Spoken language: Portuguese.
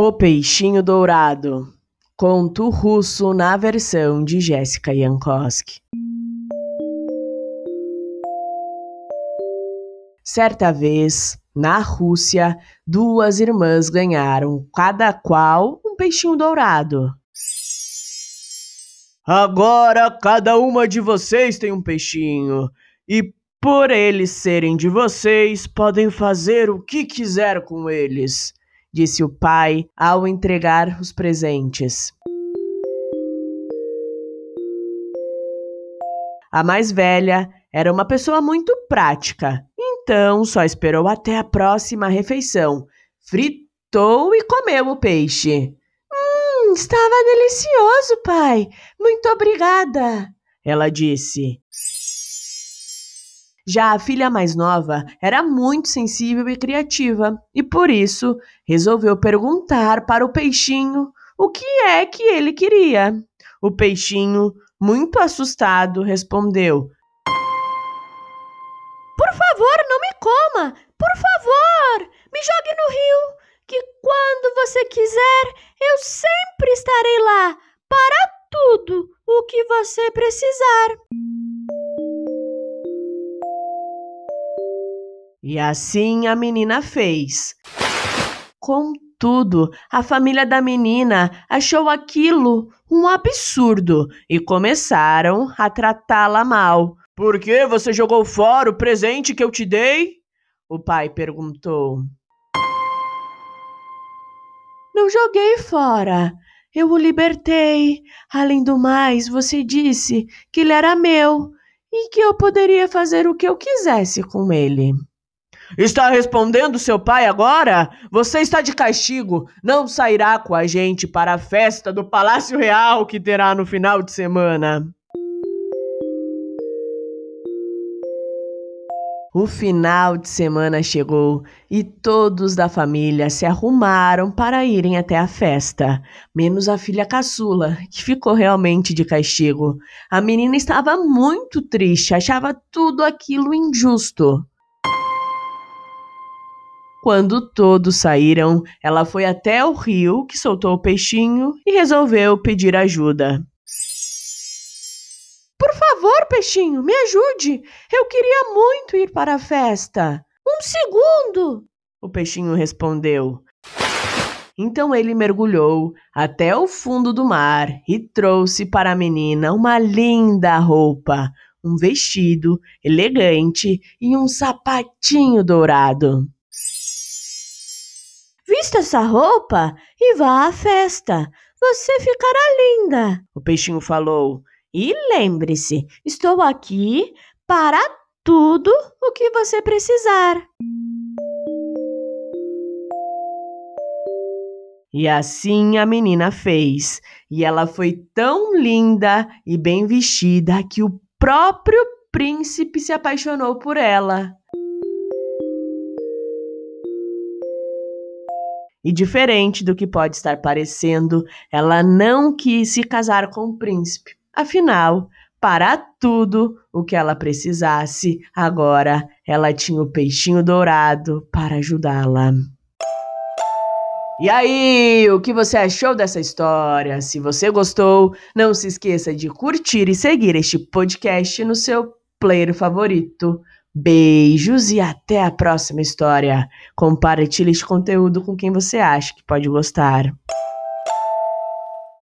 O Peixinho Dourado. Conto russo na versão de Jéssica Jankowski. Certa vez, na Rússia, duas irmãs ganharam, cada qual, um peixinho dourado. Agora cada uma de vocês tem um peixinho, e por eles serem de vocês, podem fazer o que quiser com eles, disse o pai ao entregar os presentes. A mais velha era uma pessoa muito prática, então só esperou até a próxima refeição. Fritou e comeu o peixe. Hum, estava delicioso, pai. Muito obrigada, ela disse. Já a filha mais nova era muito sensível e criativa e por isso resolveu perguntar para o peixinho o que é que ele queria. O peixinho, muito assustado, respondeu: Por favor, não me coma! Por favor, me jogue no rio, que quando você quiser, eu sempre estarei lá para tudo o que você precisar. E assim a menina fez. Contudo, a família da menina achou aquilo um absurdo e começaram a tratá-la mal. Por que você jogou fora o presente que eu te dei? O pai perguntou. Não joguei fora. Eu o libertei. Além do mais, você disse que ele era meu e que eu poderia fazer o que eu quisesse com ele. Está respondendo seu pai agora? Você está de castigo. Não sairá com a gente para a festa do Palácio Real que terá no final de semana. O final de semana chegou e todos da família se arrumaram para irem até a festa, menos a filha caçula, que ficou realmente de castigo. A menina estava muito triste, achava tudo aquilo injusto. Quando todos saíram, ela foi até o rio, que soltou o peixinho, e resolveu pedir ajuda. Por favor, peixinho, me ajude. Eu queria muito ir para a festa. Um segundo! O peixinho respondeu. Então ele mergulhou até o fundo do mar e trouxe para a menina uma linda roupa, um vestido elegante e um sapatinho dourado. Vista essa roupa e vá à festa. Você ficará linda, o peixinho falou. E lembre-se, estou aqui para tudo o que você precisar. E assim a menina fez, e ela foi tão linda e bem vestida que o próprio príncipe se apaixonou por ela. E diferente do que pode estar parecendo, ela não quis se casar com o príncipe. Afinal, para tudo o que ela precisasse, agora ela tinha o peixinho dourado para ajudá-la. E aí, o que você achou dessa história? Se você gostou, não se esqueça de curtir e seguir este podcast no seu player favorito. Beijos e até a próxima história. Compartilhe este conteúdo com quem você acha que pode gostar.